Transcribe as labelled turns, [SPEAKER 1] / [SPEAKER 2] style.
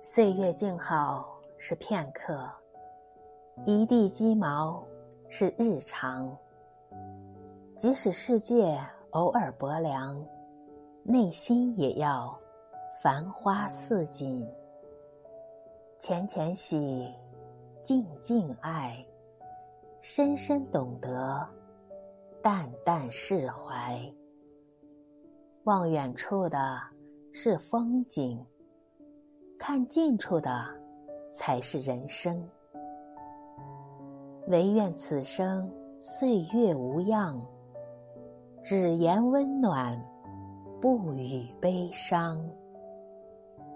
[SPEAKER 1] 岁月静好是片刻，一地鸡毛是日常。即使世界偶尔薄凉，内心也要繁花似锦。浅浅喜，静静爱，深深懂得，淡淡释怀。望远处的是风景。看近处的，才是人生。唯愿此生岁月无恙，只言温暖，不语悲伤。